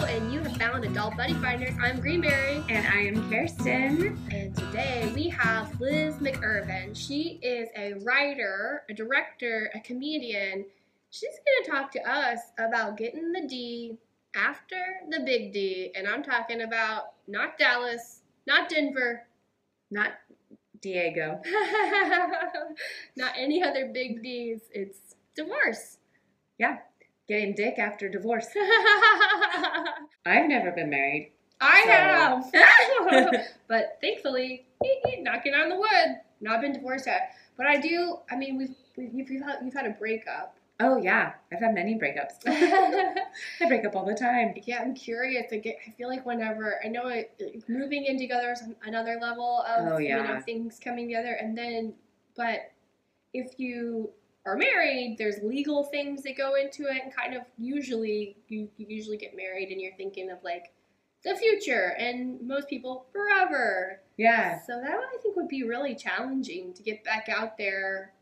And you have found Adult Buddy Finders. I'm Greenberry, And I am Kirsten. and today we have Liz McIrvin. She is a writer, a director, a comedian. She's going to talk to us about getting the D after the big D, and I'm talking about not Dallas, not Denver, Not Diego. not any other big D's. It's divorce. Getting dick after divorce. I I've never been married. So- have, but thankfully, eh, eh, knocking on the wood, not been divorced yet. But I do. I mean, we've, we've you've, had, you've had a breakup. Oh yeah, I've had many breakups. yeah, I break up all the time. Yeah, I'm curious. I get. I feel like whenever I know it, moving in together is another level of Oh, you know things coming together, and then, but if you are married, there's legal things that go into it, and kind of usually you, you usually get married, and you're thinking of like the future, and most people forever. Yeah. So that I think would be really challenging to get back out there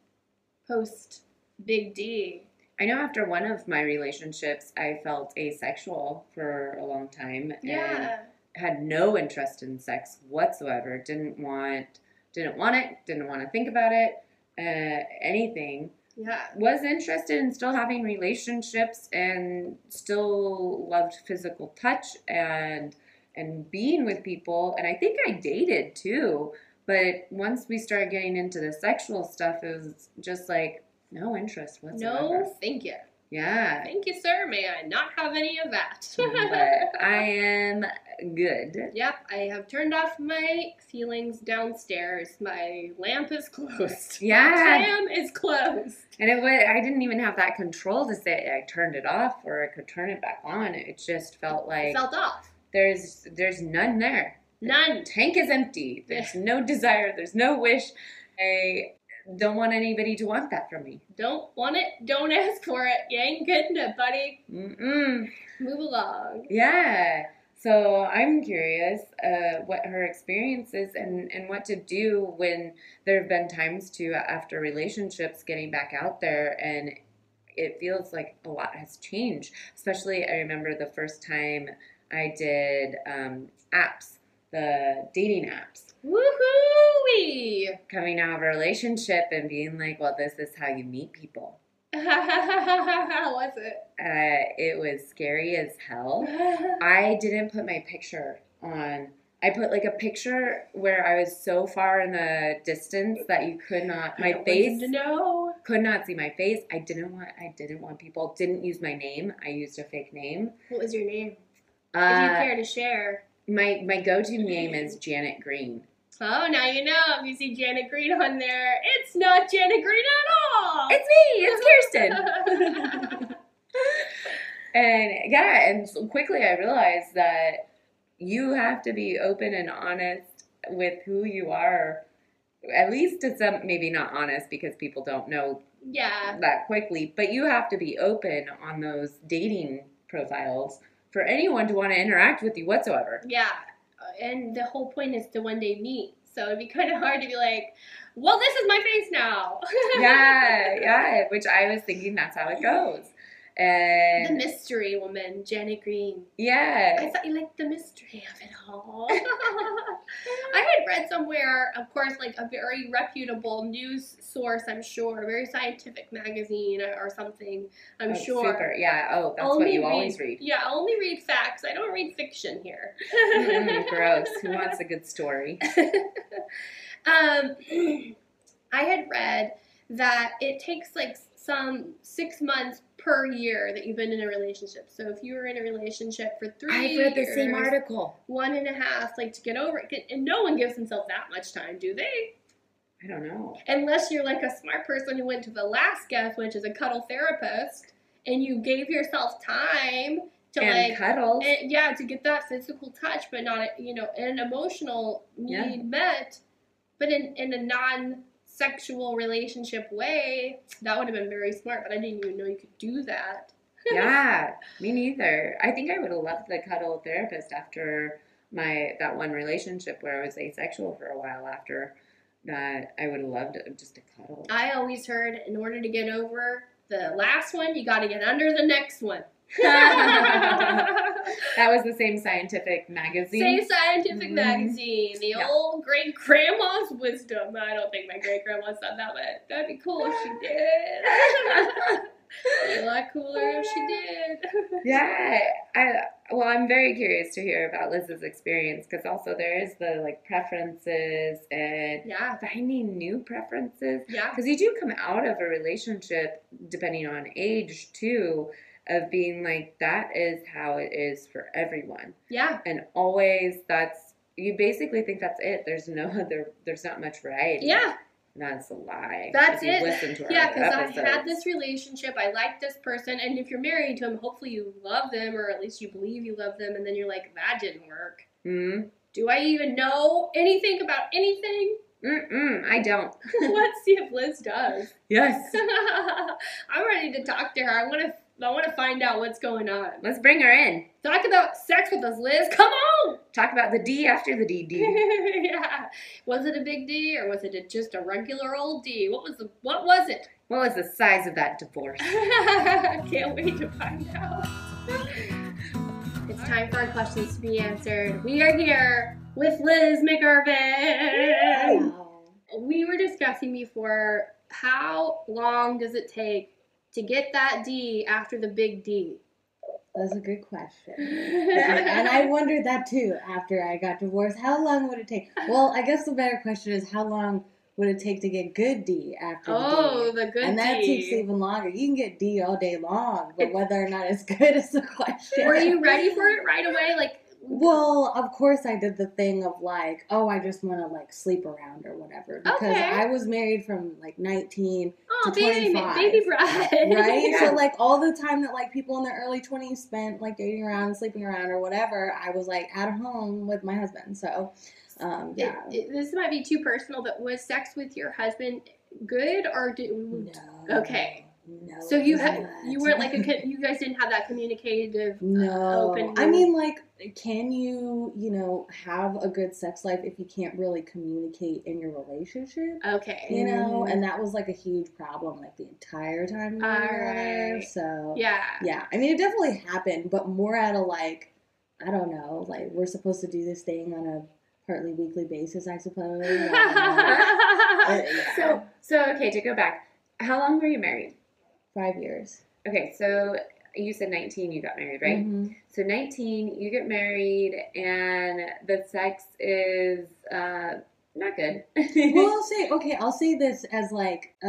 post Big D. I know after one of my relationships, I felt asexual for a long time Yeah. and had no interest in sex whatsoever. Didn't want, didn't want it. Didn't want to think about it. Uh, anything. Yeah. was interested in still having relationships and still loved physical touch and and being with people and I think I dated too but once we started getting into the sexual stuff it was just like no interest whatsoever No, thank you. Yeah Thank you, sir. May I not have any of that? but I am good Yep, I have turned off my ceilings downstairs. My lamp is closed. yeah Cam is closed. and it was I didn't even have that control to say I turned it off or I could turn it back on it just felt like felt off. there's there's none there None. tank is empty. There's no desire. There's no wish. I don't want anybody to want that from me. Don't want it. Don't ask for it. You ain't getting it, buddy. Mm-mm. Move along. Yeah. So I'm curious uh, what her experience is and, and what to do when there have been times to after relationships getting back out there and it feels like a lot has changed. Especially I remember the first time I did um, apps, the dating apps. Woohoo! coming out of a relationship and being like, well, this is how you meet people. How was it? Uh, it was scary as hell. I didn't put my picture on. I put like a picture where I was so far in the distance that you could not my face know. could not see my face. I didn't want I didn't want people didn't use my name. I used a fake name. What was your name? if you Uh, care to share. My my go-to mm-hmm. name is Janet Green. Oh, now you know. If you see Janet Green on there, it's not Janet Green at all. It's me. It's Kirsten. And yeah, and so quickly I realized that you have to be open and honest with who you are. At least to some, maybe not honest because people don't know yeah. that quickly, but you have to be open on those dating profiles for anyone to want to interact with you whatsoever. Yeah. Uh, and the whole point is to one day meet. So it'd be kind of hard to be like, well, this is my face now. Yeah, yeah, which I was thinking that's how it goes. The mystery woman, Janet Green. Yeah. I thought you liked the mystery of it all. I had read somewhere, of course, like a very reputable news source, I'm sure, a very scientific magazine or, something, I'm Oh, sure. Super. Yeah. Oh, that's what you read- always read. Yeah, I only read facts. I don't read fiction here. Mm, gross. Who wants a good story? um, I had read that it takes like some six months per year that you've been in a relationship. So if you were in a relationship for three I've read the years, same article. one and a half, like to get over it, and no one gives themselves that much time, do they? I don't know. Unless you're like a smart person who went to Alaska, which is a cuddle therapist, and you gave yourself time to and like cuddle, yeah, to get that physical touch, but not, you know, an emotional need Yeah. met, but in, in a non sexual relationship way, that would have been very smart, but I didn't even know you could do that. yeah, me neither. I think I would have loved the cuddle therapist after my that one relationship where I was asexual for a while after that. I would have loved just a cuddle. I always heard in order to get over the last one, you got to get under the next one. That was the same scientific magazine. Same scientific Mhm. magazine, the Yeah. old great grandma's wisdom. I don't think my great grandma said that, but that'd be cool if she did. Be a lot cooler if she did. Yeah, I well, I'm very curious to hear about Liz's experience because also there is the like preferences and Yeah, finding new preferences yeah, because you do come out of a relationship depending on age too of being like that is how it is for everyone yeah, and always that's you basically think that's it there's no other there's not much variety yeah. that's a lie That's it. listen to our Yeah, because I had this relationship. I like this person, and if you're married to him, hopefully you love them, or at least you believe you love them. And then you're like, that didn't work. mm Do I even know anything about anything? Mm-mm, I don't. Let's see if Liz does. Yes. I'm ready to talk to her. I want to. I want to find out what's going on. Let's bring her in. Talk about sex with us, Liz. Come on. Talk about the D after the DD. yeah. Was it a big D or was it a, just a regular old D? What was the? What was it? What was the size of that divorce? Can't wait to find out. It's time for our questions to be answered. We are here with Liz McIrvin. We were discussing before how long does it take to get that D after the big D? That's a good question. and I wondered that too after I got divorced. How long would it take? Well, I guess the better question is how long would it take to get good D after oh, the D? the good D and that D. takes even longer. You can get D all day long, but whether or not it's good is the question. Were you ready for it right away? Like, Well, of course I did the thing of like, oh, I just want to like sleep around or whatever because Okay. I was married from like 19 oh, to baby, 25. baby bride, right? Yeah. So like all the time that like people in their early twenties spent like dating around, sleeping around, or whatever, I was like at home with my husband. So, um, It- yeah. it- this might be too personal, but was sex with your husband good or did? no. Okay. No. So you had you weren't like a you guys didn't have that communicative. uh, No, open I mean, like, can you, you know, have a good sex life if you can't really communicate in your relationship? Okay. You know, and that was like a huge problem, like the entire time we were. Alright. So Yeah. yeah, I mean, it definitely happened, but more at a like, I don't know, like we're supposed to do this thing on a partly weekly basis, I suppose. I. Uh, yeah. So, so okay, to go back, how long were you married? Five years, Okay, so you said 19 you got married, right? Mhm. So 19, you get married, and the sex is uh, not good. well, I'll say okay. I'll say this as like uh,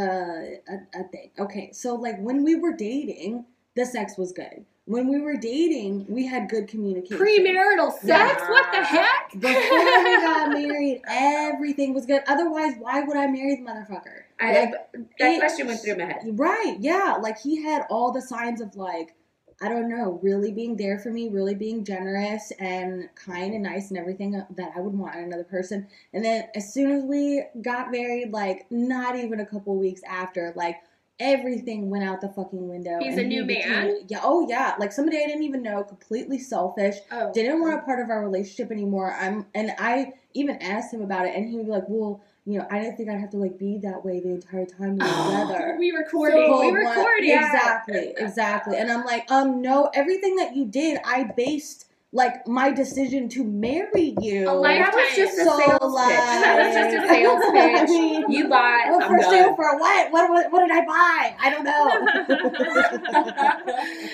a a thing. Okay, so like when we were dating, the sex was good. When we were dating, we had good communication. Premarital sex? Yeah. What the heck? Before we got married, everything was good. Otherwise, why would I marry the motherfucker? I, Like, that it- question went through my head. Right, yeah. Like he had all the signs of like, I don't know, really being there for me, really being generous and kind and nice and everything uh, that I would want in another person. And then as soon as we got married, like not even a couple weeks after, like everything went out the fucking window. He's a he new became- man? Yeah, oh yeah. Like somebody I didn't even know, completely selfish Oh. didn't want a part of our relationship anymore. I'm and I even asked him about it, and he would be like, "Well, you know, I didn't think I'd have to like be that way the entire time we were together." We recording. So we recording. Exactly, exactly. And I'm like, um, no, everything that you did, I based like my decision to marry you. A life- That was just a So, sales pitch. like- That was just a sales I pitch. mean, You bought. well, I'm for sale for what? What, what? What did I buy? I don't know.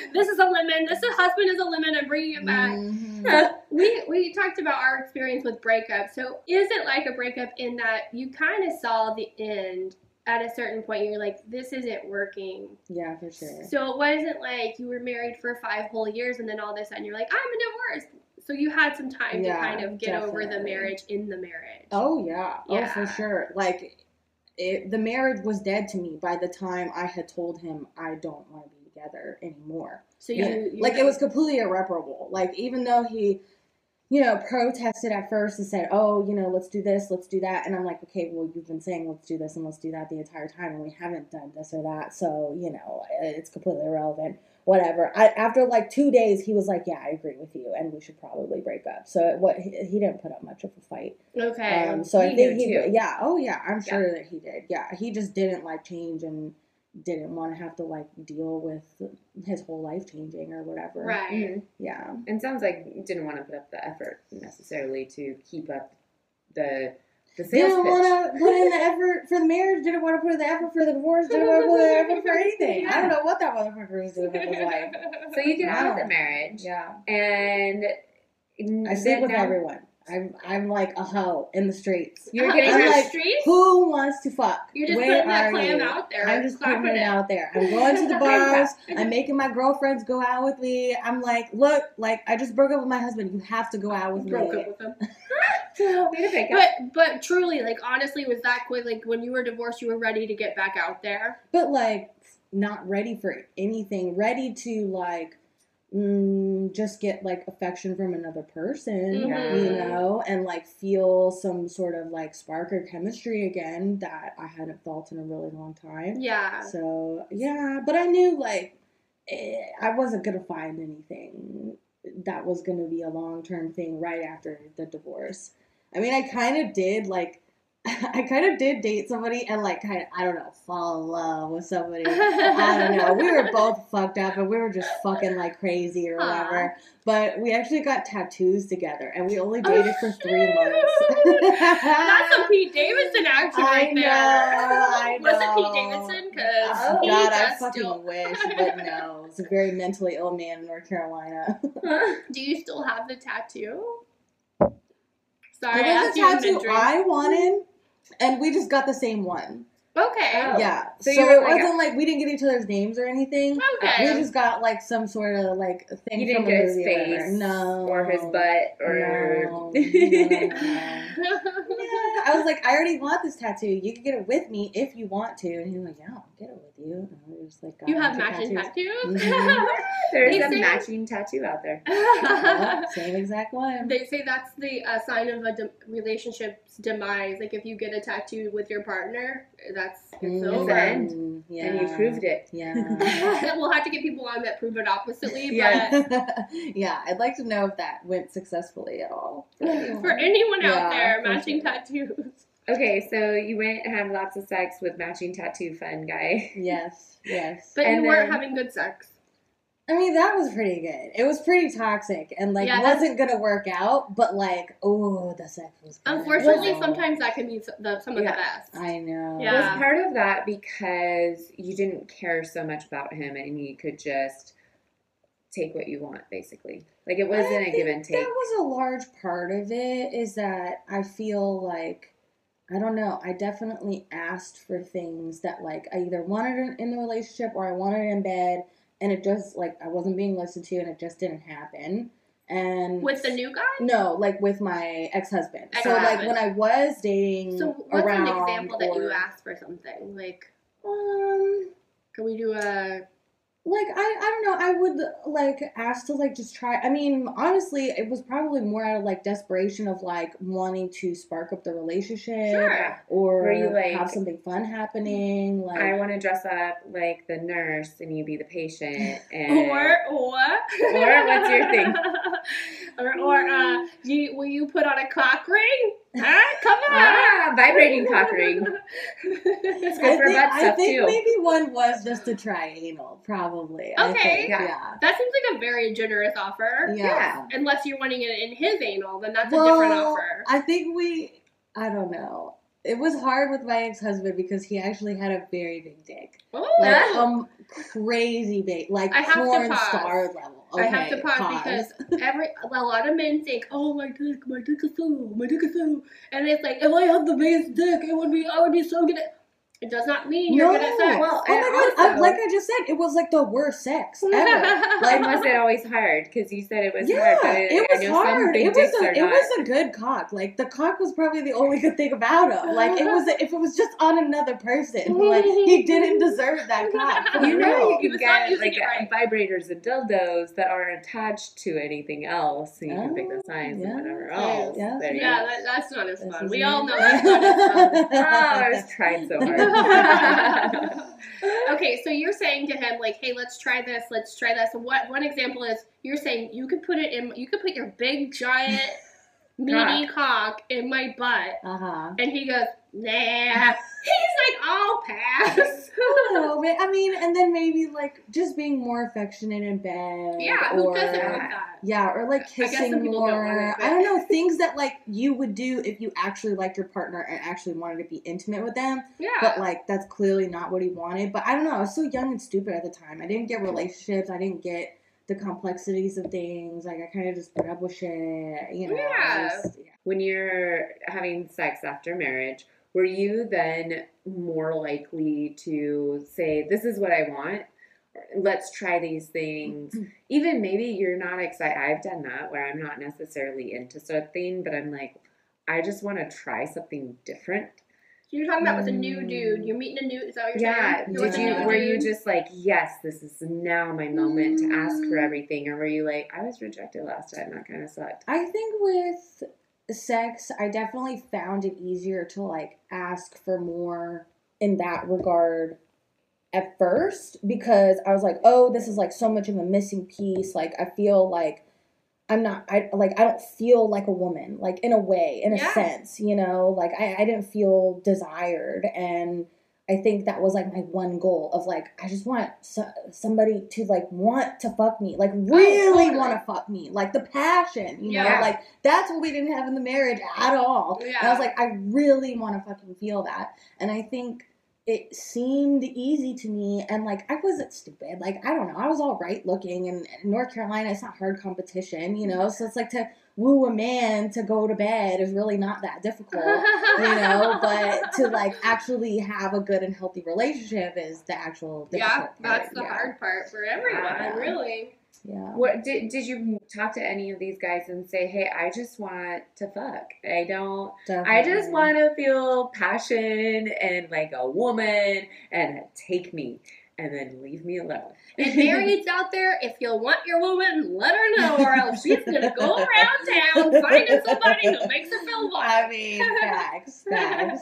this is a lemon. This is, husband is a lemon. I'm bringing it back. Mhm. We we talked about our experience with breakup. So is it like a breakup in that you kind of saw the end at a certain point? You're like, this isn't working. Yeah, for sure. So it wasn't like you were married for five whole years and then all of a sudden you're like, I'm divorced. So you had some time Yeah, to kind of get over the marriage in the marriage. Oh yeah. Oh for sure. Like it, the marriage was dead to me by the time I had told him I don't want to be together anymore. So you, Yeah. you like it was completely irreparable. Like even though he you know, protested at first and said, "Oh, you know, let's do this, let's do that," and I'm like, "Okay, well, you've been saying let's do this and let's do that the entire time, and we haven't done this or that, so you know, it's completely irrelevant." Whatever. I, after like two days, he was like, "Yeah, I agree with you, and we should probably break up." So it, what he, he didn't put up much of a fight. okay. Um, so I think he, too. yeah, oh yeah, I'm sure that he did. Yeah, he just didn't like change and didn't want to have to like deal with his whole life changing or whatever. right. Mhm. Yeah. And sounds like didn't want to put up the effort necessarily to keep up the the sales Didn't want to put in the effort for the marriage. Didn't want to put in the effort for the divorce. Didn't want to put in the effort for anything. I don't know what that motherfucker was doing with his life. So you get out of the marriage, Yeah. and I sleep with everyone. I'm I'm like a hoe in the streets. You were Uh, getting in I'm the like, streets? Who wants to fuck? You're just Where putting that clam you? out there. I'm just putting clapping it out there. I'm going to the bars. I'm making my girlfriends go out with me. I'm like, look, like I just broke up with my husband. You have to go out with Broke me. up with him. Way to pick up. But but truly, like honestly, was that quick? Like when you were divorced, you were ready to get back out there. But like, not ready for anything. Ready to like, mm, just get like affection from another person. You know, and like feel some sort of like spark or chemistry again that I hadn't felt in a really long time. Yeah. So yeah, but I knew like eh, I wasn't gonna find anything that was gonna be a long term thing right after the divorce. I mean, I kind of did like. I kind of did date somebody and like kind of I don't know fall in love with somebody. I don't know. We were both fucked up and we were just fucking like crazy or whatever. But we actually got tattoos together and we only oh, dated for three months. That's a Pete Davidson action I right know, there. I Was it Pete. Davidson? Because Oh God, I fucking still. wish, but no. It's a very mentally ill man in North Carolina. Do you still have the tattoo? Sorry, I it was asked a you in tattoo. I wanted, and we just got the same one. Okay. Oh. Yeah, So so, it like- wasn't like we didn't get each other's names or anything. Okay. We just got like some sort of like thing You didn't from get his movie or face no, or his butt or. No, no, no, no. Yeah, I was like, I already want this tattoo. You can get it with me if you want to. And he was like, Yeah, I'll get it with you. And we just like, you have matching tattoos? Mhm. There's They a say- matching tattoo out there. Yep, same exact one. They say that's the uh, sign of a de- relationship's demise. Like if you get a tattoo with your partner, that's it's Mm, over. end. Yeah. And you proved it. Yeah. we'll have to get people on that prove it oppositely. Yeah. But yeah, I'd like to know if that went successfully at all. for anyone out Yeah, there, matching sure. tattoos. Okay, so you went and had lots of sex with matching tattoo fun guy. Yes, yes. But And you weren't having good sex. I mean, that was pretty good. It was pretty toxic and like Yeah, wasn't gonna work out, but like, oh, the sex was. Good. Unfortunately, Oh. sometimes that can be s- the, some of Yeah. the best. I know. Yeah. Was part of that because you didn't care so much about him and you could just take what you want, basically? Like it wasn't I a think give and take. That was a large part of it. Is that I feel like I don't know. I definitely asked for things that like I either wanted in- in the relationship or I wanted in bed, and it just like I wasn't being listened to, and it just didn't happen. And With the new guy? no, like with my ex husband. So like Ex-husband. when I was dating So what's around an example that you asked for something? Like, Um, can we do a like I, I don't know i would like ask to like just try i mean honestly it was probably more out of like desperation of like wanting to spark up the relationship Sure. or you, like- have something fun happening like I want to dress up like the nurse and you be the patient. And or or Or what's your thing? or or uh, you, will you put on a cock ring? Huh? Come on. Ah, vibrating cock ring. It's good I for think, butt I stuff think too. maybe one was just to try anal probably I Okay. think, Yeah. yeah That seems like a very generous offer. yeah, Unless you're wanting it in his anal, then that's Well, a different offer. i think we i don't know it was hard with my ex-husband because he actually had a very big dick Oh, like um crazy big, like I have to porn pause. star level. I have to Okay, pause, because every a lot of men think, "Oh my dick, my dick is so, my dick is so," and it's like, if I had the biggest dick, it would be, I would be so good at. It does not mean you're no, good at sex. Well, oh my and god! Uh, I, like I just said, it was like the worst sex ever. Like, like was it always hard? Because you said it was yeah, hard. But it, I was know hard. It was a, it not. was a good cock. Like the cock was probably the only good thing about him. Like it was, if it was just on another person, like he didn't deserve that cock. You know real. you can get like right. vibrators and dildos that aren't attached to anything else, so you can pick the Oh, signs yeah. and whatever Yeah, else. yeah. There you yeah, that, that's not as fun. We all know that's not as fun. Oh, I was trying so hard. Okay, so you're saying to him like, "Hey, let's try this. Let's try this." What one example is you're saying you could put it in. You could put your big giant meaty cock in my butt. Uh huh. And he goes, nah. He's like, I'll pass. A little bit. I mean, and then maybe like just being more affectionate in bed. yeah, who or, doesn't want that? Yeah, or like I guess some kissing don't more. it, I don't know things that like you would do if you actually liked your partner and actually wanted to be intimate with them. Yeah. But like that's clearly not what he wanted. But I don't know. I was so young and stupid at the time. I didn't get relationships. I didn't get the complexities of things. Like I kind of just put up with shit. You know. Yeah. just- yeah. when you're having sex after marriage, were you then more likely to say, This is what I want? Let's try these things. Even maybe you're not excited. I've done that where I'm not necessarily into something, but I'm like, I just want to try something different. You're talking about with a new Mm. dude. You're meeting a new. Is that what you're Yeah. saying? You're Did you new were you just like, yes, this is now my moment to ask for Mm. everything, or were you like, I was rejected last time, that kind of sucked. I think with sex, I definitely found it easier to like ask for more in that regard at first because I was like, oh, this is like so much of a missing piece. Like, I feel like I'm not, I like, I don't feel like a woman, like in a way, in a sense, you know, like I, I didn't feel desired. And I think that was like my one goal of like, I just want so, somebody to like want to fuck me, like oh, really Oh, totally. want to fuck me, like the passion, you know, like that's what we didn't have in the marriage at all. And I was like, I really want to fucking feel that. And I think it seemed easy to me and like I wasn't stupid. Like I don't know, I was all right looking and and North Carolina it's not hard competition, you know. So it's like to woo a man to go to bed is really not that difficult. you know, but to like actually have a good and healthy relationship is the actual yeah, part. that's the yeah. hard part for everyone, Yeah. really. Yeah. What did did you talk to any of these guys and say, "Hey, I just want to fuck. I don't. I just want to feel passion and like a woman and take me, and then leave me alone." And marrieds out there, if you want your woman, let her know, or else she's gonna go around town finding somebody who makes her feel I wanted. mean, facts, facts.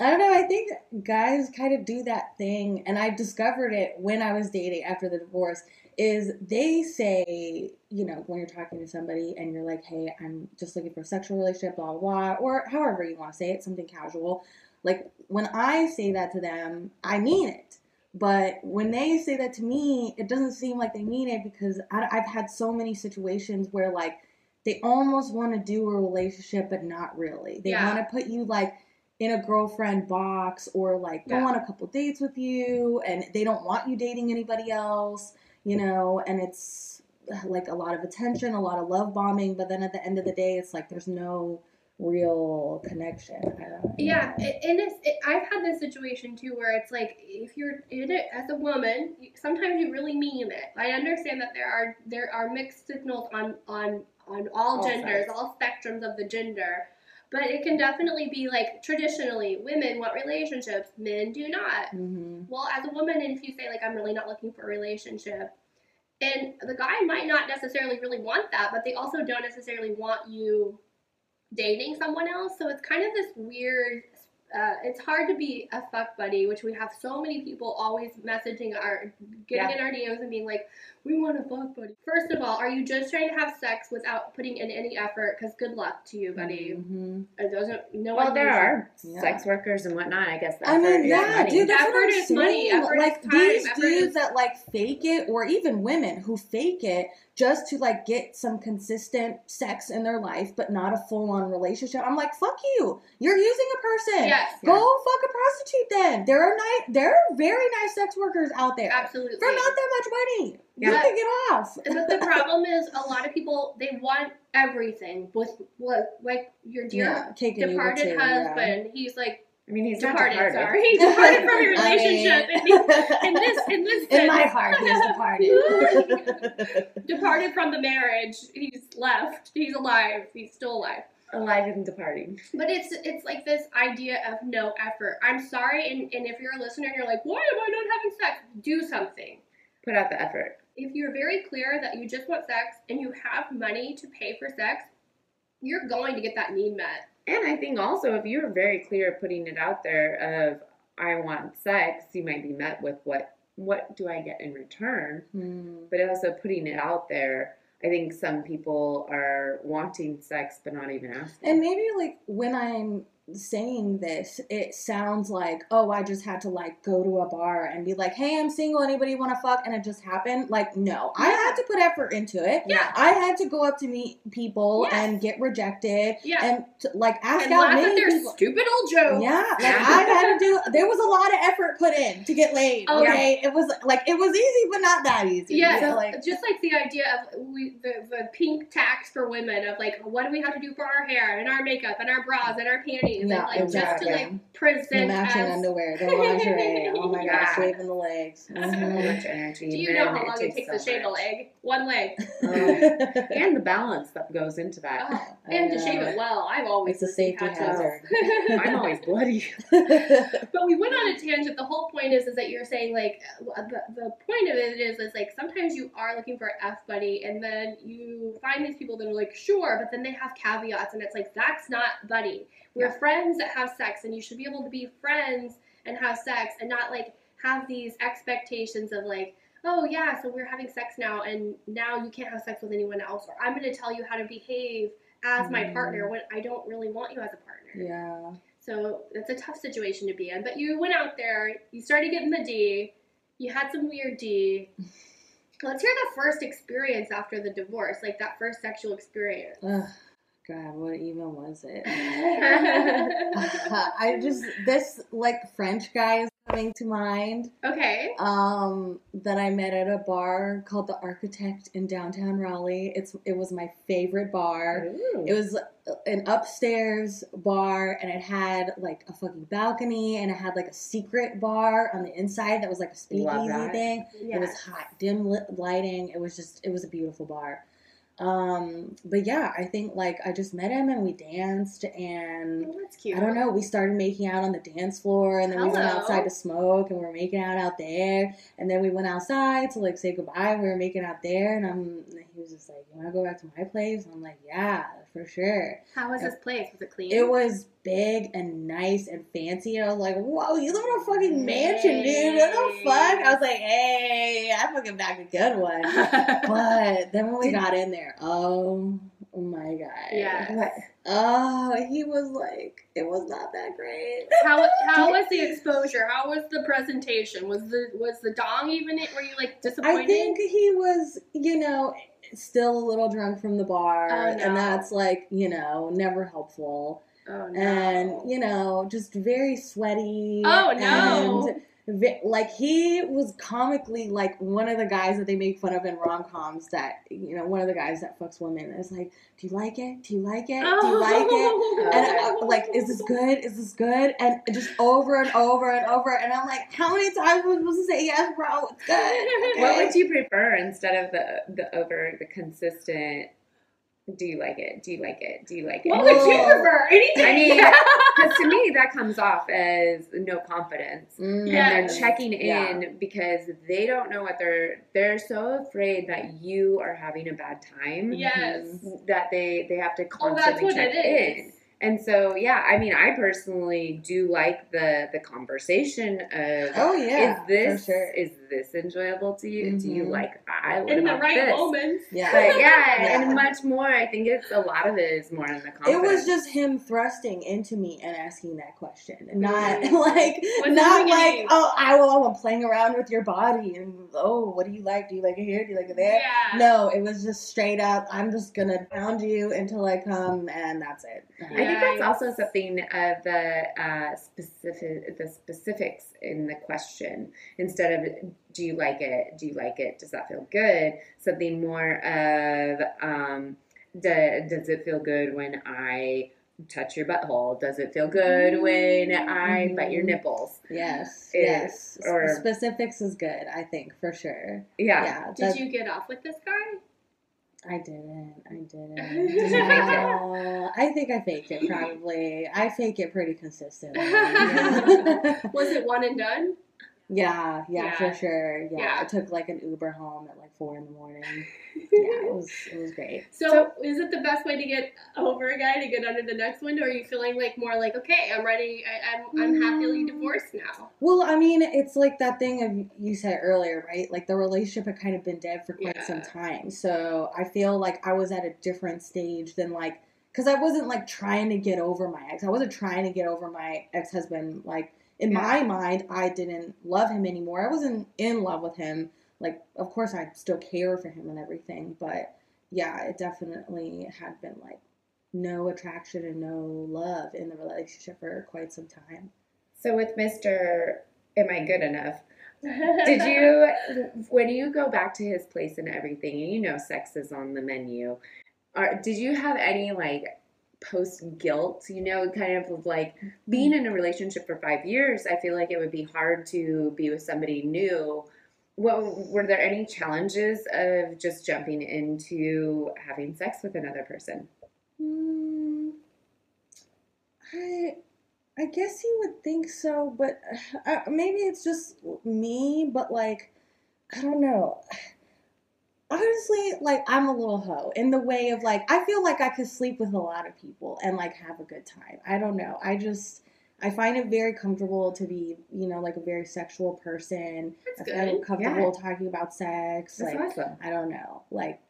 I don't know. I think guys kind of do that thing, and I discovered it when I was dating after the divorce. Is they say, you know, when you're talking to somebody and you're like, hey, I'm just looking for a sexual relationship, blah, blah, blah, or however you want to say it, something casual. Like, when I say that to them, I mean it. But when they say that to me, it doesn't seem like they mean it because I, I've had so many situations where, like, they almost want to do a relationship, but not really. They Yeah. want to put you, like, in a girlfriend box or like go Yeah. on a couple dates with you and they don't want you dating anybody else you know and it's like a lot of attention a lot of love bombing but then at the end of the day it's like there's no real connection I don't, Yeah, and it's, it, I've had this situation too where it's like if you're in it as a woman, sometimes you really mean it. I understand that there are there are mixed signals on on on all, All genders, sides. all spectrums of the gender, but it can definitely be like traditionally women want relationships, men do not. hmm Well, as a woman, and if you say like I'm really not looking for a relationship, and the guy might not necessarily really want that, but they also don't necessarily want you dating someone else. So it's kind of this weird. Uh, it's hard to be a fuck buddy, which we have so many people always messaging our, getting in our DMs and being like, "We want a fuck buddy." First of all, are you just trying to have sex without putting in any effort? Because good luck to you, buddy. hmm It doesn't. No Well, one there are Yeah. sex workers and whatnot. I guess. The I mean, yeah, money. dude, that's what Effort I'm is saying. money, effort like is these time, effort dudes is- that like fake it, or even women who fake it just to like get some consistent sex in their life, but not a full on relationship. I'm like, fuck you. You're using a person. Yes, Go fuck a prostitute then. There are nice, there are very nice sex workers out there absolutely. for not that much money. You can get off. but the problem is a lot of people they want everything with what like your dear Yeah, cake and eat it departed too, yeah. husband he's like I mean, he's departed, departed. sorry. He departed from your I relationship mean- and he, in this in this In my heart, he's departed. departed from the marriage. He's left. He's alive. He's still alive. Alive and departing. but it's it's like this idea of no effort. I'm sorry and, and if you're a listener and you're like why am i not having sex? Do something. Put out the effort. if you're very clear that you just want sex and you have money to pay for sex you're going to get that need met And I think also if you're very clear putting it out there of I want sex, you might be met with what what do I get in return? Hmm. But also putting it out there, I think some people are wanting sex but not even asking. And maybe like when I'm saying this, it sounds like, oh, I just had to like go to a bar and be like, hey, I'm single. Anybody want to fuck? And it just happened. Like, no, I had to put effort into it. Yeah. I had to go up to meet people and get rejected Yeah. and to, like ask and out laugh at their people. stupid old jokes. Yeah, like I had to do. There was a lot of effort put in to get laid. Oh, yeah. Okay, it was like it was easy, but not that easy. Yeah, so like just like the idea of we the, the pink tax for women of like what do we have to do for our hair and our makeup and our bras and our panties Yeah, and like just to exactly. like the matching as underwear, the lingerie. Oh my Yeah. gosh, shaving the legs. It's so Mhm. much energy. do you know how long it takes to so shave a leg? One leg. Oh. and the balance that goes into that. Oh, I and to shave it well. I've always it's a safety hazard. I'm always bloody. But we went on a tangent. The whole point is, is that you're saying like uh, the, the point of it is, is like sometimes you are looking for F buddy, and then you find these people that are like sure, but then they have caveats, and it's like that's not buddy. We're friends that have sex, and you should be able to be friends and have sex, and not like have these expectations of like. Oh yeah, so we're having sex now, and now you can't have sex with anyone else, or I'm going to tell you how to behave as my Mm. partner when I don't really want you as a partner. yeah. So that's a tough situation to be in. But you went out there, you started getting the D, you had some weird D. Let's hear the first experience after the divorce, like that first sexual experience. Ugh, God, what even was it? I just this like French guy is coming to mind. okay. Um, that I met at a bar called the Architect in downtown Raleigh. It's it was my favorite bar. Ooh. It was an upstairs bar and it had like a fucking balcony and it had like a secret bar on the inside that was like a Love speakeasy that. thing. It was hot, dim lit lighting. It was just it was a beautiful bar. Um, but yeah, I think like I just met him and we danced and Oh, that's cute. I don't know. We started making out on the dance floor, and then we went outside to smoke, and we were making out out there. And then we went outside to like say goodbye. We were making out there, and I'm. He was just like, "You want to go back to my place?" And I'm like, "Yeah, for sure." How was this place? Was it clean? It was big and nice and fancy, and I was like, "Whoa, you live in a fucking mansion, dude! What the fuck?" I was like, "Hey, I fucking back a good one." But then when we got in there, oh my god, Yeah. Oh, he was like, it was not that great. how how was the exposure? How was the presentation? Was the was the dong even it? Were you like disappointed? I think he was, you know, still a little drunk from the bar, Oh, no. and that's like, you know, never helpful. oh no. And, you know, just very sweaty. Oh, no. Like, he was comically like one of the guys that they make fun of in rom coms that, you know, one of the guys that fucks women is like, do you like it? Do you like it? Do you like it? And uh, like, is this good? Is this good? And just over and over and over. And I'm like, how many times am I supposed to say yes, bro? It's good. What would you prefer instead of the the over the consistent? Do you like it? Do you like it? Do you like it? What would you prefer? Anything? I mean, because to me that comes off as no confidence, Mm, Yeah. and they're checking in Yeah. because they don't know what they're. They're so afraid that you are having a bad time yes. that they they have to Oh, that's constantly what check it is. in. And so, yeah, I mean, I personally do like the the conversation of Oh yeah, is this sure. is this enjoyable to you? Do you Mhm. like that? What In the right this? moments. yeah. But yeah, Yeah. and much more. I think it's a lot of it is more in the It was just him thrusting into me and asking that question, not Mm. like Wasn't like any- oh I will I'm playing around with your body and oh what do you like? Do you like it here? Do you like it there? Yeah. No, it was just straight up. I'm just gonna pound you until I come, and that's it. I think that's also something of the uh, specific the specifics in the question instead of do you like it? Do you like it? Does that feel good? Something more of um, do, does it feel good when I touch your butthole? Does it feel good when I bite your Mhm. nipples? Yes, Is- yes. or- Specifics is good. I think for sure. Yeah. Yeah, Did that- you get off with this guy? I didn't. I didn't. Did you it? I think I faked it probably. I fake it pretty consistently. Yeah, Was it one and done? Yeah, yeah, Yeah. for sure. Yeah. Yeah. I took like an Uber home at like four in the morning. Yeah, it was it was great. So, So- is it the best way to get over a guy to get under the next one, or are you feeling like more like, okay, I'm ready, I, I'm I'm happily Mm. divorced now? Well, I mean, it's like that thing of you said earlier, right? Like the relationship had kind of been dead for quite some time. So I feel like I was at a different stage than like because I wasn't like trying to get over my ex. I wasn't trying to get over my ex husband. Like in my mind, I didn't love him anymore. I wasn't in love with him. Like, of course, I still care for him and everything, but yeah, it definitely had been like no attraction and no love in the relationship for quite some time. So with Mr. Am I Good Enough? Did you, when you go back to his place and everything, and you know sex is on the menu, are, did you have any like post guilt, you know, kind of like being in a relationship for five years? I feel like it would be hard to be with somebody new. What, were there any challenges of just jumping into having sex with another person? Hmm. I I guess you would think so, but uh, maybe it's just me. But like, I don't know. Honestly, like I'm a little hoe in the way of like I feel like I could sleep with a lot of people and like have a good time. I don't know. I just I find it very comfortable to be, you know, like a very sexual person. That's I feel good. comfortable talking about sex. That's like awesome. I don't know. Like,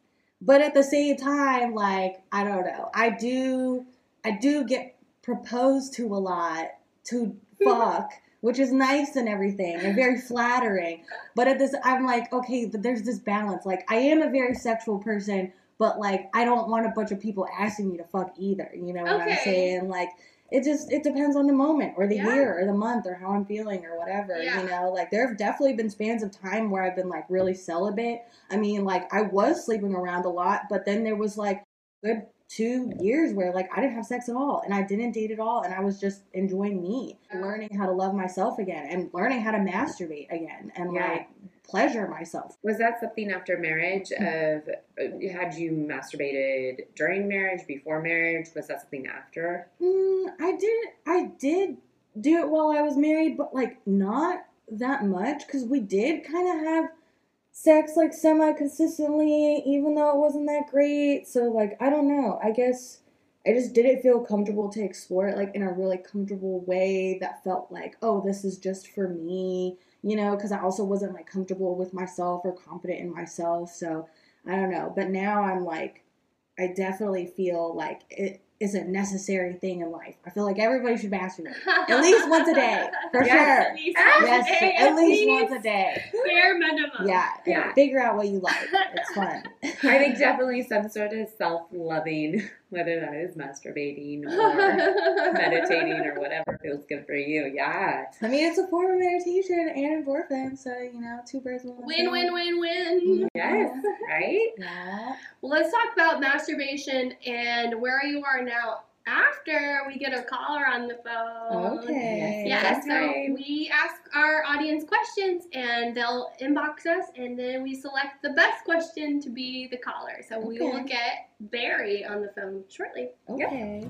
but at the same time, like, I don't know. I do, I do get proposed to a lot to fuck, which is nice and everything and very flattering. But at this, I'm like, okay, but there's this balance. Like, I am a very sexual person, but like, I don't want a bunch of people asking me to fuck either. You know what I'm saying? Like, it just it depends on the moment or the Yeah. year or the month or how I'm feeling or whatever. Yeah. You know, like there have definitely been spans of time where I've been like really celibate. I mean, like I was sleeping around a lot, but then there was like good two years where like I didn't have sex at all and I didn't date at all and I was just enjoying me, learning how to love myself again and learning how to masturbate again and Yeah. like pleasure myself. Was that something after marriage? Of uh, had you masturbated during marriage, before marriage? Was that something after? Mm, I did. I did do it while I was married, but like not that much because we did kind of have sex like semi consistently, even though it wasn't that great. So like I don't know. I guess I just didn't feel comfortable to explore it like in a really comfortable way that felt like oh this is just for me, you know, because I also wasn't like comfortable with myself or confident in myself. So I don't know. But now I'm like I definitely feel like it is a necessary thing in life. I feel like everybody should masturbate. At least once a day, for Yes. sure. At least once Yes, a day, at least once a day. Bare minimum. Yeah, Yeah. figure out what you like. It's fun. I think definitely some sort of self-loving, whether that is masturbating or meditating or whatever feels good for you. Yeah. I mean, it's a form of meditation and endorphin, so you know, two birds with one Win, stone. win, win, win. Yes. Right. Yeah. Well, let's talk about masturbation and where you are now after we get a caller on the phone. Okay. Yeah, That's so right. we ask our audience questions and they'll inbox us and then we select the best question to be the caller. So we will get Barry on the phone shortly. Okay.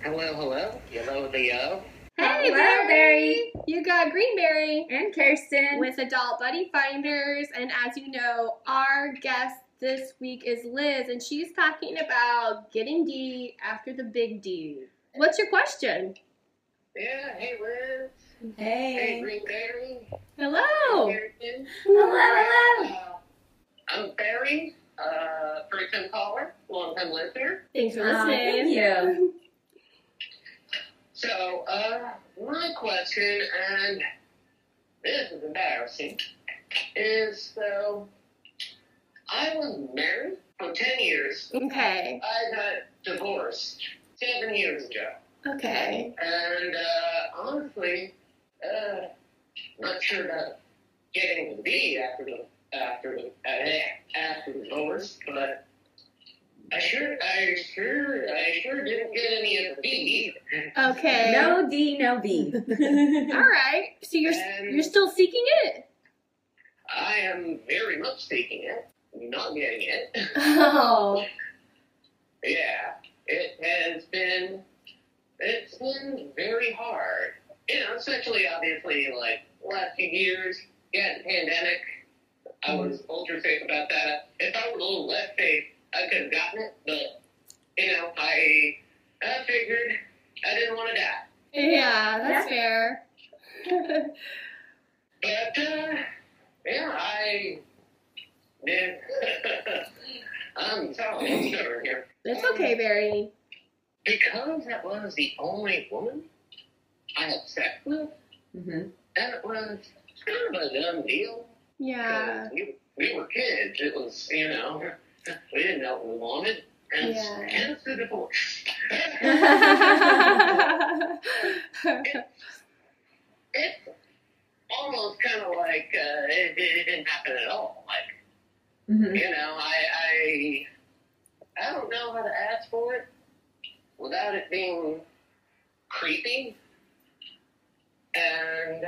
Hello, hello. Hello, Leo. Hey, Hello, Barry. Barry. You got Greenberry And Kirsten. with Adult Buddy Finders. And as you know, our guest this week is Liz, and she's talking about getting D after the big D. What's your question? Yeah, hey, Liz. Hey, Hey. Greenberry. Hello. Harrison. Hello, hello. Uh, I'm Barry, uh, first time caller, long time listener. Thanks for Aw, listening. thank you. So, uh, my question, and this is embarrassing, is so I was married for 10 years. Okay. I got divorced seven years ago. Okay. And uh, honestly, uh, not sure about getting the D after the after the uh, after the divorce, but I sure I sure I sure didn't get any of the D either. Okay. No D, no B. All right. So you're And- you're still seeking it. I am very much seeking it, not getting it. Oh. yeah, it has been it's been very hard. you know, especially obviously like last few years, yeah, the pandemic. I was mm-hmm. ultra safe about that. If I was a little less safe, I could have gotten it, but you know, I I figured I didn't want to die. Yeah, that's fair. But uh, yeah, I man, I'm sorry, stubborn here. it's okay, Barry. Because that was the only woman I had sex with, mm-hmm. and it was kind of a done deal. Yeah. We, we were kids. It was, you know, we didn't know what we wanted. And Yeah. hence the divorce. it's almost kind of like uh, it, it didn't happen at all. Like, hmm you know, I, I, I don't know how to ask for it without it being creepy. And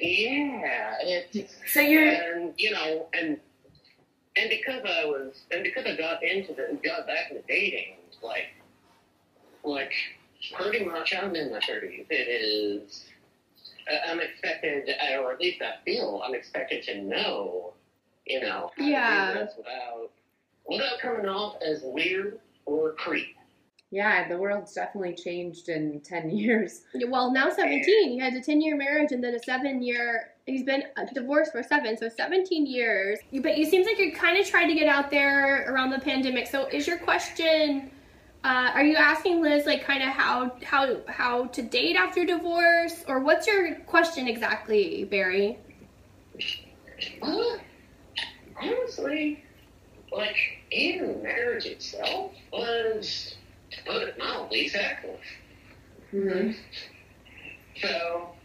yeah, it's So you're and you know, and and because I was, and because I got into the, got back into dating, like, like pretty much I'm in my thirties. It is, uh, I'm expected, or at least I feel I'm expected to know, you know, how Yeah. to do this without without coming off as weird or creep. yeah, the world's definitely changed in ten years. well, now 17. He had a 10 year marriage and then a seven year. He's been uh, divorced for seven, so 17 years. But it seems like you're kind of trying to get out there around the pandemic. So, is your question? Uh, are you asking Liz like kind of how how how to date after divorce, or what's your question exactly, Barry? Well, honestly, like even marriage itself was, to put it mildly, sacrilege. hmm So, I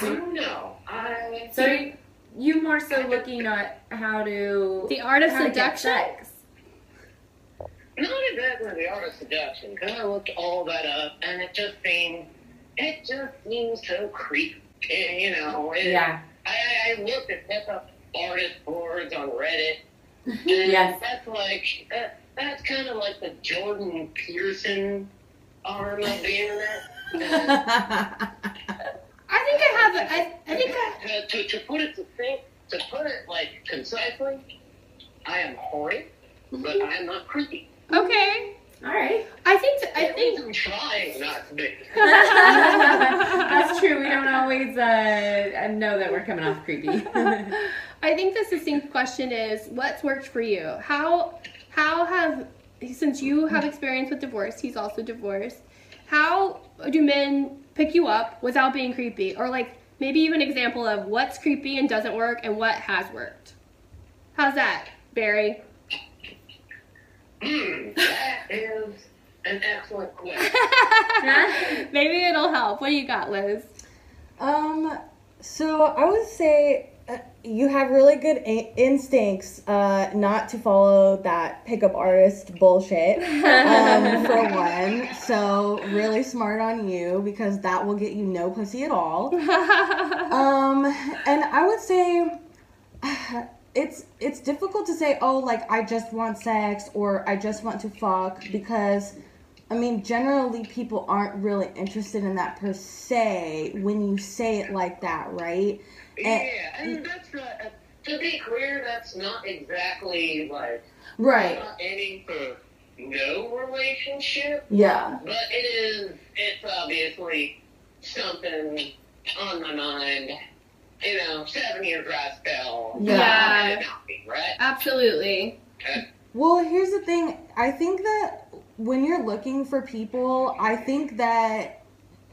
don't know. I So you- you more so looking at how to The art of how to get seduction. not exactly the art of seduction because I looked all that up and it just seemed it just seems so creepy. You know, it, Yeah. I, I looked at pickup artist boards on Reddit. And Yes. That's like that, that's kind of like the Jordan Peterson arm of the internet. And, I think I have. a- I, I think I. to, to, to put it succinct, to put it like concisely, I am horny, but I am not creepy. Okay. All right. I think. I think. least I'm trying not to be. That's true. We don't always uh, know that we're coming off creepy. I think the succinct question is what's worked for you? How how have since you have experience with divorce, he's also divorced. How do men pick you up without being creepy? Or like maybe even an example of what's creepy and doesn't work and what has worked. How's that, Barry? Hmm, that is an excellent question. maybe it'll help. What do you got, Liz? Um, so I would say you have really good a- instincts uh, not to follow that pickup artist bullshit, um, for one. So really smart on you because that will get you no pussy at all. Um, and I would say it's it's difficult to say, oh, like I just want sex or I just want to fuck because I mean, generally people aren't really interested in that per se when you say it like that, right? Yeah, and that's not, uh, to be clear, that's not exactly like, Right. not aiming for no relationship, Yeah. but it is, it's obviously something on my mind. You know, seven year dry spell. Yeah. not be, right? Absolutely. Well, here's the thing. I think that when you're looking for people, I think that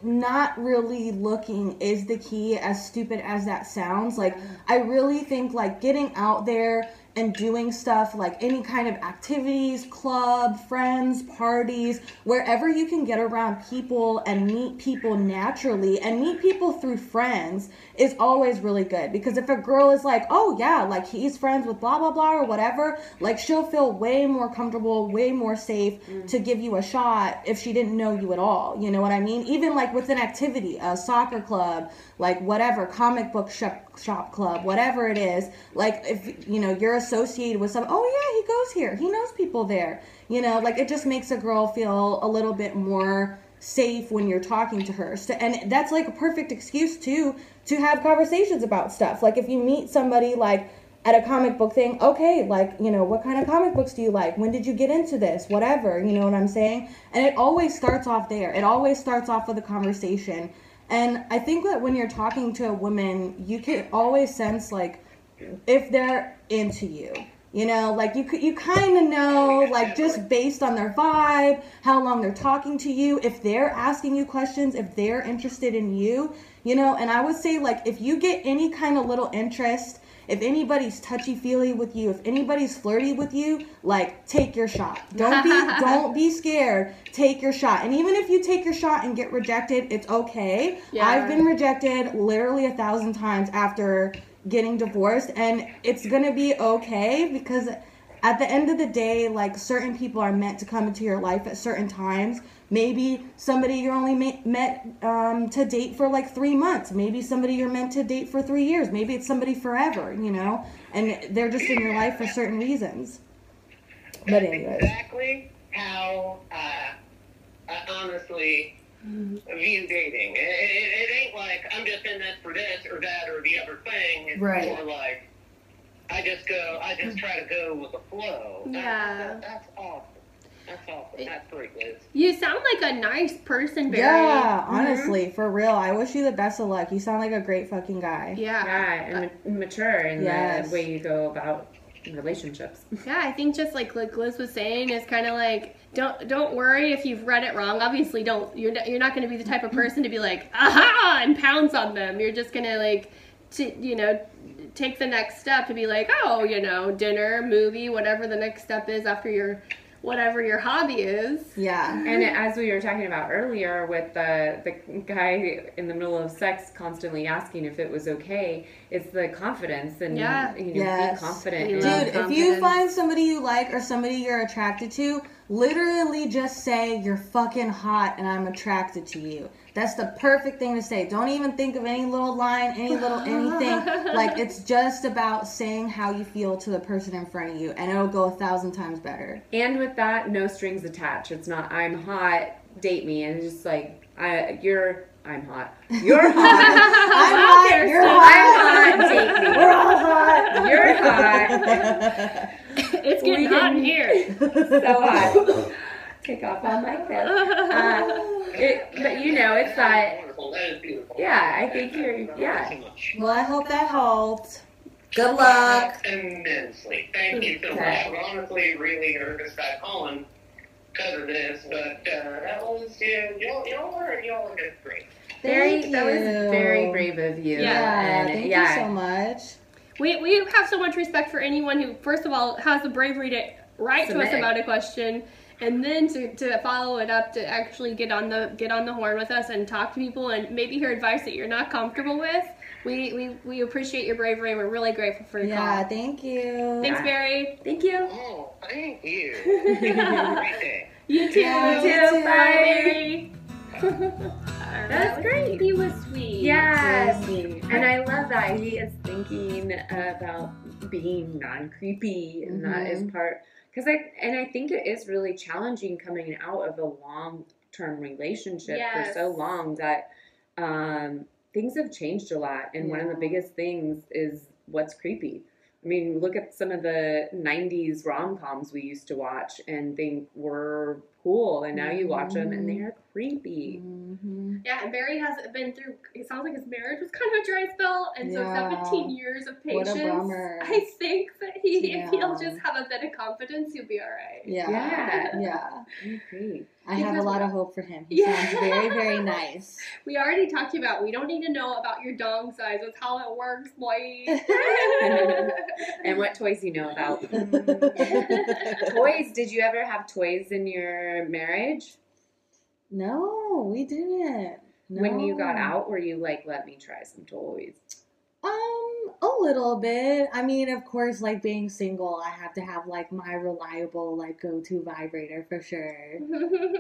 not really looking is the key, as stupid as that sounds. Like, I really think, like, getting out there and doing stuff like any kind of activities, club, friends, parties, wherever you can get around people and meet people naturally and meet people through friends is always really good. Because if a girl is like, oh yeah, like he's friends with blah blah blah or whatever, like she'll feel way more comfortable, way more safe mm. to give you a shot if she didn't know you at all. You know what I mean? Even like with an activity, a soccer club, like whatever, comic book shop, shop club, whatever it is, like if you know you're associated with some, oh yeah, he goes here, he knows people there. You know, like it just makes a girl feel a little bit more safe when you're talking to her. So, and that's like a perfect excuse too to have conversations about stuff. Like if you meet somebody like at a comic book thing, okay, like, you know, what kind of comic books do you like? When did you get into this? Whatever, you know what I'm saying? And it always starts off there. It always starts off with a conversation. And I think that when you're talking to a woman, you can always sense like if they're into you. You know, like you you kind of know like just based on their vibe, how long they're talking to you, if they're asking you questions, if they're interested in you, you know, and I would say like if you get any kind of little interest if anybody's touchy feely with you, if anybody's flirty with you, like take your shot. Don't be don't be scared. Take your shot. And even if you take your shot and get rejected, it's okay. Yeah. I've been rejected literally a thousand times after getting divorced and it's gonna be okay because at the end of the day, like certain people are meant to come into your life at certain times. Maybe somebody you're only ma- met um, to date for like three months. Maybe somebody you're meant to date for three years. Maybe it's somebody forever, you know, and they're just in your life for certain reasons. But That's anyways, exactly how uh, I honestly view dating. It, it, it ain't like I'm just in this for this or that or the other thing. It's Right. more like I just go. I just try to go with the flow. Yeah. that- that's awesome. That's awesome. That's great, Liz. You sound like a nice person, Barry. yeah, Mhm. honestly, for real, I wish you the best of luck. You sound like a great fucking guy. Yeah. Yeah, and ma- mature in Yes. the way you go about relationships. Yeah, I think just like like Liz was saying, is kind of like don't don't worry if you've read it wrong. Obviously, don't you're not, you're not going to be the type of person to be like aha and pounce on them. You're just gonna like to you know take the next step to be like oh you know dinner movie whatever the next step is after your whatever your hobby is. Yeah. And as we were talking about earlier, with the the guy in the middle of sex constantly asking if it was okay, it's the confidence and Yeah. you know Yes. be confident. You in Dude, if you find somebody you like or somebody you're attracted to, literally just say you're fucking hot and I'm attracted to you. That's the perfect thing to say. Don't even think of any little line, any little anything. like it's just about saying how you feel to the person in front of you and it'll go a thousand times better. And with that, no strings attached. It's not I'm hot, date me, and it's just like I you're I'm hot. You're hot. I'm hot, Kirsten. you're hot. I'm hot, hot. date me. We're all hot. You're hot. it's getting We hot can- in here. So hot. Take off all my clothes. Uh, it, but you know, it's that. Wonderful. That is beautiful. Yeah, I think you're- yeah. Well, I hope that helped. Good luck. Immensely. Thank you so much. Okay. I'm honestly really nervous about calling because of this, but uh, that was yeah, y'all, y'all are y'all are just great. Very, Thank that was you. very brave of you. Yeah, and thank yeah, you so much. We, we have so much respect for anyone who, first of all, has the bravery to write to us about a question, and then to, to follow it up to actually get on the get on the horn with us and talk to people and maybe hear advice that you're not comfortable with. We we, we appreciate your bravery and we're really grateful for the Yeah, call. thank you. Thanks, Barry. Thank you. Oh, thank you. Have a great. You too. Yeah, you too. Bye, Bye. Barry. That's great. He was sweet. Yes. Sweet. And I love that he is thinking about being non-creepy, and that is Mhm. part because I and I think it is really challenging coming out of a long-term relationship Yes. for so long that um, things have changed a lot, and one of the biggest things is what's creepy. I mean, look at some of the '90s rom-coms we used to watch and think were cool, and now you watch them and Mhm. they're creepy. hmm Yeah, and Barry has been through. It sounds like his marriage was kind of a dry spell, and so 17 years of What a patience. bummer. I think that he, if he'll just have a bit of confidence, he'll be all right. Yeah. Yeah. Yeah. I agree. I have a lot of hope for him. He Yeah. sounds very, very nice. We already talked about. We don't need to know about your dong size. That's how it works, boy. and what toys you know about. toys. Did you ever have toys in your marriage? No, we didn't. No. When you got out, were you like, let me try some toys? Um, a little bit. I mean, of course, like being single, I have to have like my reliable, like go to vibrator for sure.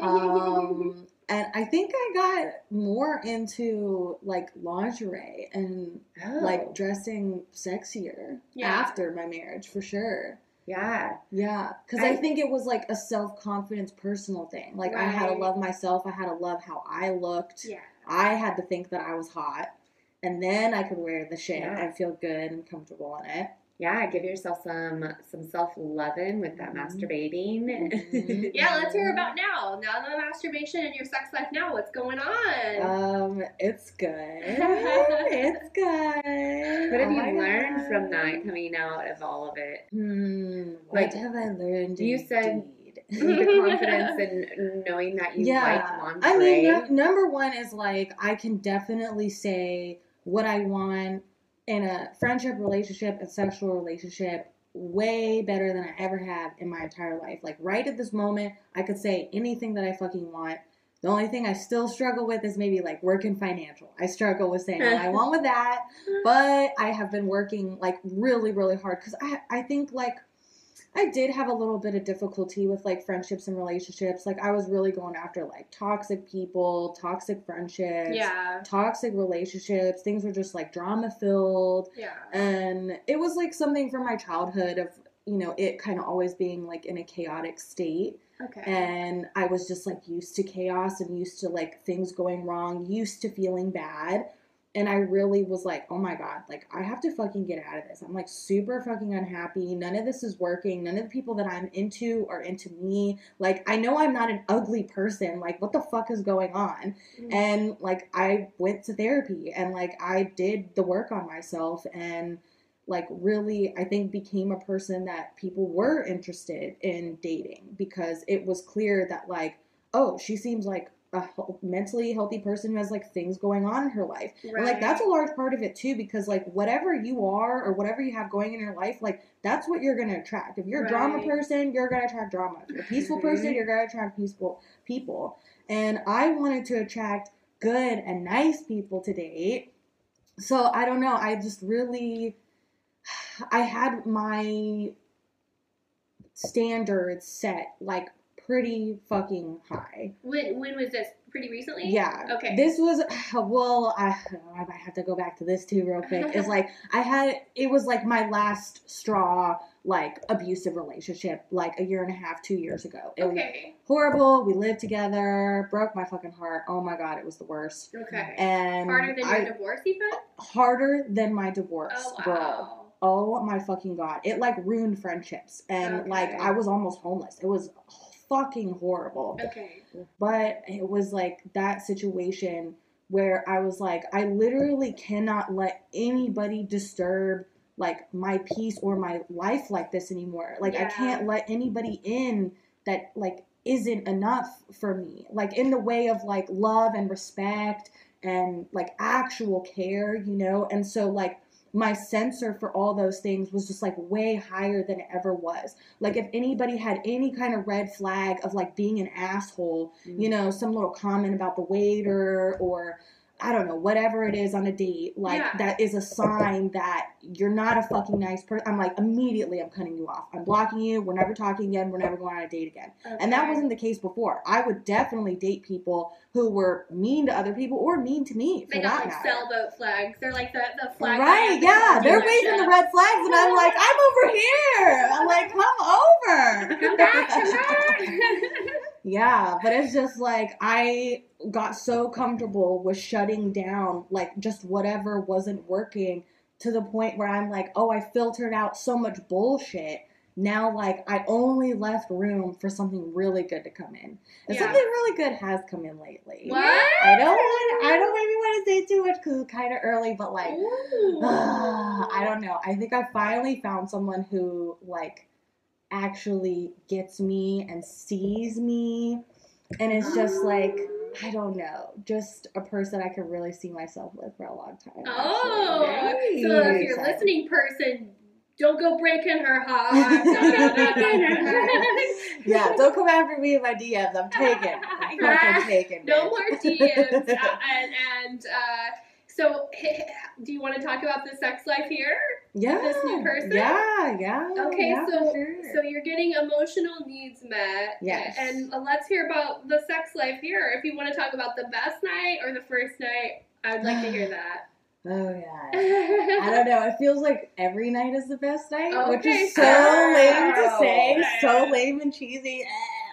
Um, and I think I got more into like lingerie and Oh. like dressing sexier Yeah. after my marriage for sure. Yeah. Yeah, because I, I- think it was like a self confidence personal thing. Like I had to love myself. I had to love how I looked. Yeah. I had to think that I was hot, and then I could wear the shit Yeah. and feel good and comfortable in it. Yeah, give yourself some some self loving with that Mhm. masturbating. Mhm. Yeah, let's hear about now. Now the masturbation and your sex life now. What's going on? Um, it's good. it's good. what have Oh you learned God. from that coming out of all of it? Hmm, what have I learned? you said- indeed? the confidence in knowing that you like lingerie. I mean, no- number one is like I can definitely say what I want in a friendship, relationship, and sexual relationship way better than I ever have in my entire life. Like right at this moment, I could say anything that I fucking want. The only thing I still struggle with is maybe like work and financial. I struggle with saying what I want with that, but I have been working like really, really hard because I I think like I did have a little bit of difficulty with like friendships and relationships. Like I was really going after like toxic people, toxic friendships, yeah. toxic relationships. Things were just like drama filled. Yeah. And it was like something from my childhood of, you know, it kind of always being like in a chaotic state. Okay. And I was just like used to chaos and used to like things going wrong, used to feeling bad. And I really was like, oh my God, like I have to fucking get out of this. I'm like super fucking unhappy. None of this is working. None of the people that I'm into are into me. Like, I know I'm not an ugly person. Like, what the fuck is going on? Mm. And like, I went to therapy and like, I did the work on myself and like, really, I think became a person that people were interested in dating because it was clear that, like, oh, she seems like a mentally healthy person who has like things going on in her life. And like that's a large part of it too, because like whatever you are or whatever you have going in your life, like that's what you're gonna attract. If you're a drama person, you're gonna attract drama. If you're a peaceful person, Mhm. you're gonna attract peaceful people. And I wanted to attract good and nice people to date. So I don't know. I just really, I had my standards set like pretty fucking high. When when was this? Pretty recently? Yeah. Okay. This was well, I, I might have to go back to this too real quick. It's like I had it was like my last straw like abusive relationship like a year and a half, two years ago. It Okay. horrible. We lived together, broke my fucking heart. Oh my god, it was the worst. Okay. And Harder than your I, divorce, even? harder than my divorce, Oh bro. wow. Oh my fucking god. It like ruined friendships. And like I was almost homeless. It was fucking horrible. Okay. But it was like that situation where I was like, I literally cannot let anybody disturb like my peace or my life like this anymore. Like I can't let anybody in that like isn't enough for me. Like in the way of like love and respect and like actual care, you know? And so like my sensor for all those things was just like way higher than it ever was. Like if anybody had any kind of red flag of like being an asshole, you mm. know, some little comment about the waiter or I don't know, whatever it is on a date, like Yeah. that is a sign that you're not a fucking nice person. I'm like, immediately I'm cutting you off. I'm blocking you. We're never talking again. We're never going on a date again. And that wasn't the case before. I would definitely date people who were mean to other people or mean to me They got like matter. sailboat flags. They're like the, the flag. Right, yeah. They're waving the red flags, and I'm like, I'm over here. I'm like, come over. Come back, come back. Yeah, but it's just like I got so comfortable with shutting down like just whatever wasn't working to the point where I'm like, oh, I filtered out so much bullshit. Now, like, I only left room for something really good to come in. And Yeah. something really good has come in lately. what? I don't want. I don't maybe want to say too much because it's kind of early, but like, Ooh. I don't know. I think I finally found someone who like actually gets me and sees me and it's just like I don't know, just a person I could really see myself with for a long time. Oh, actually. so if you're a listening person, don't go breaking her heart. No, no, no, no. yeah, don't come after me in my DMs. I'm taken. I'm taken. No bitch. more DMs. and and uh, so, do you want to talk about the sex life here? yeah, this new person? Yeah, yeah. Okay, yeah, so sure. so you're getting emotional needs met. Yes. And uh, let's hear about the sex life here. If you want to talk about the best night or the first night, I'd like to hear that. Oh god. I don't know. It feels like every night is the best night, which is so lame to say, so lame and cheesy.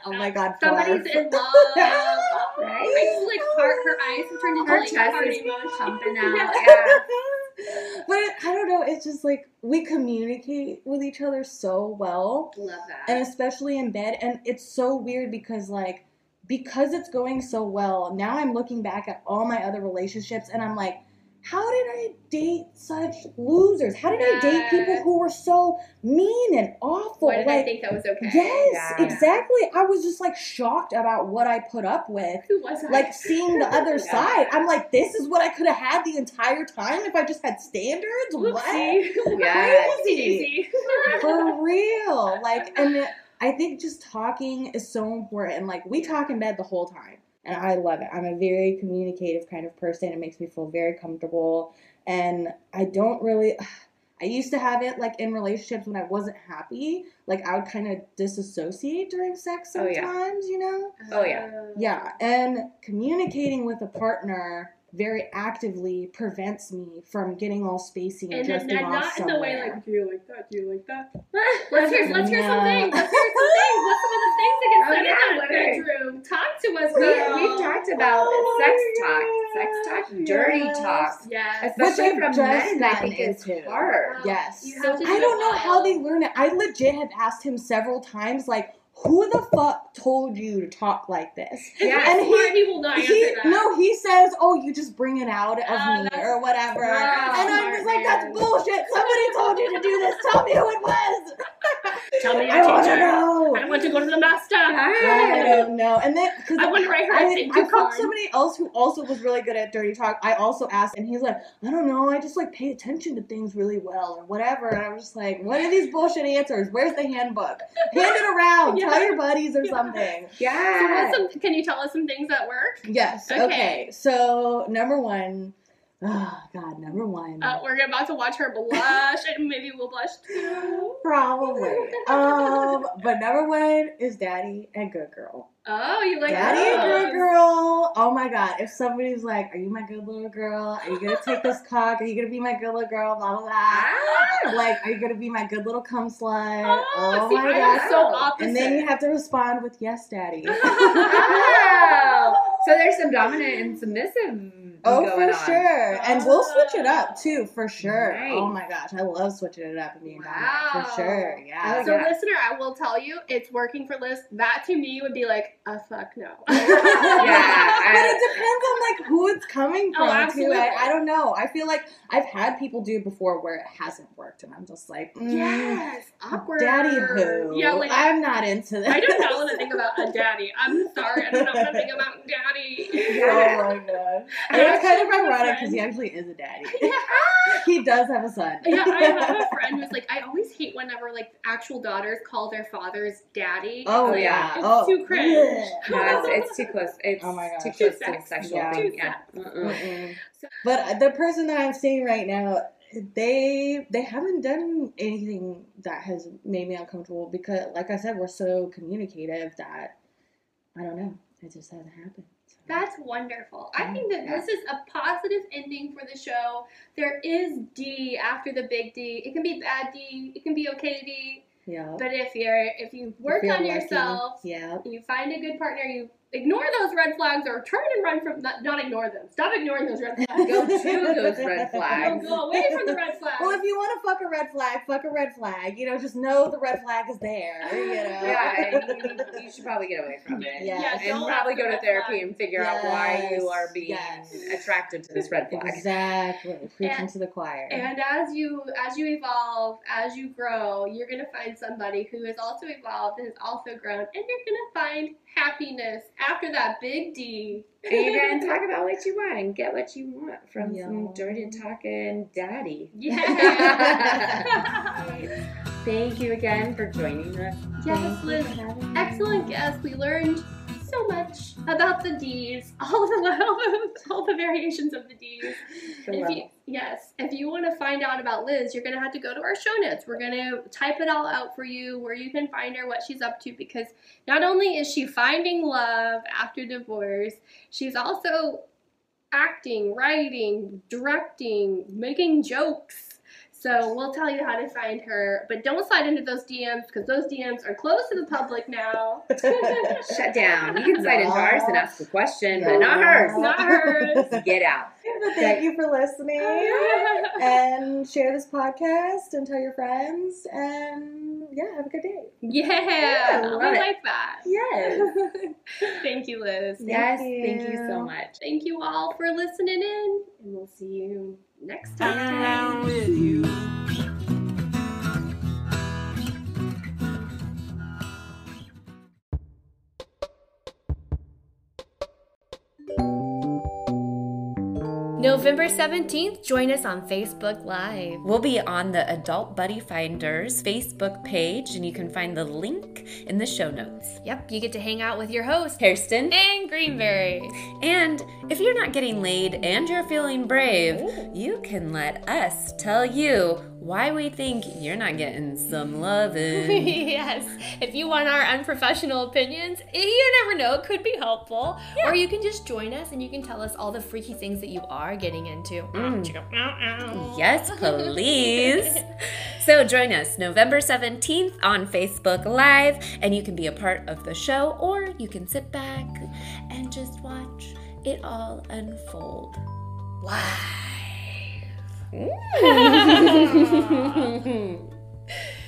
Oh my god, Somebody's barf. in love. Right? I just like heart, her eyes have turned into Her like chest heart is emoji. pumping out. Yeah. Yeah. but I don't know. It's just like we communicate with each other so well, Love that. and especially in bed. And it's so weird because like because it's going so well. Now I'm looking back at all my other relationships, and I'm like. How did I date such losers? How did I date people who were so mean and awful? Why did I think that was okay? Yes, Yeah. exactly. I was just like shocked about what I put up with. Who was I? Like seeing the other Yeah. side. I'm like, this is what I could have had the entire time if I just had standards? What? Whoopsie. Yeah. Crazy. For real. Like, and I think just talking is so important. Like, we talk in bed the whole time. And I love it. I'm a very communicative kind of person. It makes me feel very comfortable. And I don't really. I used to have it like in relationships when I wasn't happy. Like I would kind of disassociate during sex Oh, sometimes, yeah. you know? Oh, yeah. Yeah. And communicating with a partner very actively prevents me from getting all spacey and, And then drifting not, off not in the way like, do you like that? Do you like that? Let's hear, let's hear some things. Let's hear some things. What's some of the things that get Oh, said yeah, in what that are- bedroom? Talk to us, We, girl. we've talked about Oh sex my talk, sex talk, dirty Yes. talk, Yes. especially I've from just men. I gotten think it's into. hard. Yes. So have to do I don't know how they learn it. I legit have asked him several times, like, who the fuck told you to talk like this? Yeah. And smart, he will not answer He, that. no, he says, "Oh, you just bring it out of Oh, me or whatever," Wow, and I'm just like, man. "That's bullshit. Somebody told you to do this. Tell me who it was. Tell me I your want to teacher. know." I want to go to the master. I don't know. And then because I to write her I, I called somebody else who also was really good at dirty talk. I also asked, and he's like, I don't know, I just like pay attention to things really well or whatever. And I'm just like, what are these bullshit answers? Where's the handbook? Hand it around. Yeah. Tell your buddies or Yeah. something. Yeah. what's some, can you tell us some things that work? Yes. Okay. Okay. So number one, oh God, number one. Uh, we're about to watch her blush, and maybe we'll blush too. Probably. um, but number one is Daddy and Good Girl. Oh, you like Daddy and good girl. Oh my god. If somebody's like, Are you my good little girl? Are you gonna take this cock? Are you gonna be my good little girl? Blah blah blah. Ah. Like, are you gonna be my good little cum slut? Oh, Oh, see, my I god. so opposite. and then you have to respond with yes, daddy. Oh. So there's some dominant and submissive. Oh, going for on. sure. And we'll switch it up too, for sure. Nice. Oh my gosh. I love switching it up and being Wow. dominant. For sure. Yeah. So, Yeah. listener, I will tell you, it's working for Liz. That to me would be like a fuck no. yeah, but I- it depends on like who it's coming from. Oh, from too. absolutely. I, I don't know. I feel like I've had people do it before where it hasn't worked, and I'm just like, mm, yes, awkward. daddy who? Yeah, like I'm not into that. I don't know what to think about a daddy. I'm sorry, I don't know what to think about daddy. oh my god. I And it's kind actually of have ironic because he actually is a daddy. Yeah. he does have a son. Yeah, I have a friend who's like, I always hate whenever like actual daughters call their fathers daddy. Oh like, yeah. it's oh, too cringe. yeah. Yes, it's too close. It's Oh my too gosh. close Too to the sex. sexual Yeah. thing. Too Yeah. sex. Mm-mm. Mm-mm. So- But the person that I'm seeing right now, they they haven't done anything that has made me uncomfortable because, like I said, we're so communicative that I don't know. It just hasn't happened. That's wonderful. I mm-hmm. think that this is a positive ending for the show. There is D after the big D. It can be bad D. It can be okay D. yeah. But if you're if you work on lucky. yourself, Yeah. you find a good partner, you ignore those red flags or turn and run from not, not ignore them. Stop ignoring those red flags. Go to those red flags. Go, go away from the red flags. Well, if you want to fuck a red flag, fuck a red flag. You know, just know the red flag is there. You know. Yeah, and you, you should probably get away from it. Yeah. Yeah, and probably go to therapy flag. and figure out why you are being yes. attracted to this red flag. Exactly. Preaching And- to the choir. And as you as you evolve, as you grow, you're gonna find somebody who has also evolved and has also grown, and you're gonna find happiness after that big D. And you're gonna talk about what you want and get what you want from Yeah. some dirty talking daddy. Yeah. Thank you again for joining us. yes, Thank Liz. for having me. Excellent guest. We learned so much about the D's, all the all the, all the variations of the D's. Yes, if you want to find out about Liz, you're going to have to go to our show notes. We're going to type it all out for you where you can find her, what she's up to, because not only is she finding love after divorce, she's also acting, writing, directing, making jokes. So we'll tell you how to find her, but don't slide into those DMs because those DMs are closed to the public now. Shut down. You can slide into ours and ask a question, but not hers. Not hers. Get out. But thank you for listening. and share this podcast and tell your friends. And yeah, have a good day. Yeah, love I it. like that. Yes. Thank you, Liz. yes, you. thank you so much. Thank you all for listening in, and we'll see you next time. November 17th, join us on Facebook Live. We'll be on the Adult Buddy Finders Facebook page, and you can find the link in the show notes. Yep, you get to hang out with your host, Kirsten. and Greenberry. And if you're not getting laid and you're feeling brave, you can let us tell you why we think you're not getting some loving. yes, if you want our unprofessional opinions, you never know, it could be helpful. Or you can just join us and you can tell us all the freaky things that you are getting into. Mm. Yes, please. so join us November 17th on Facebook Live, and you can be a part of the show, or you can sit back and just watch it all unfold. うん。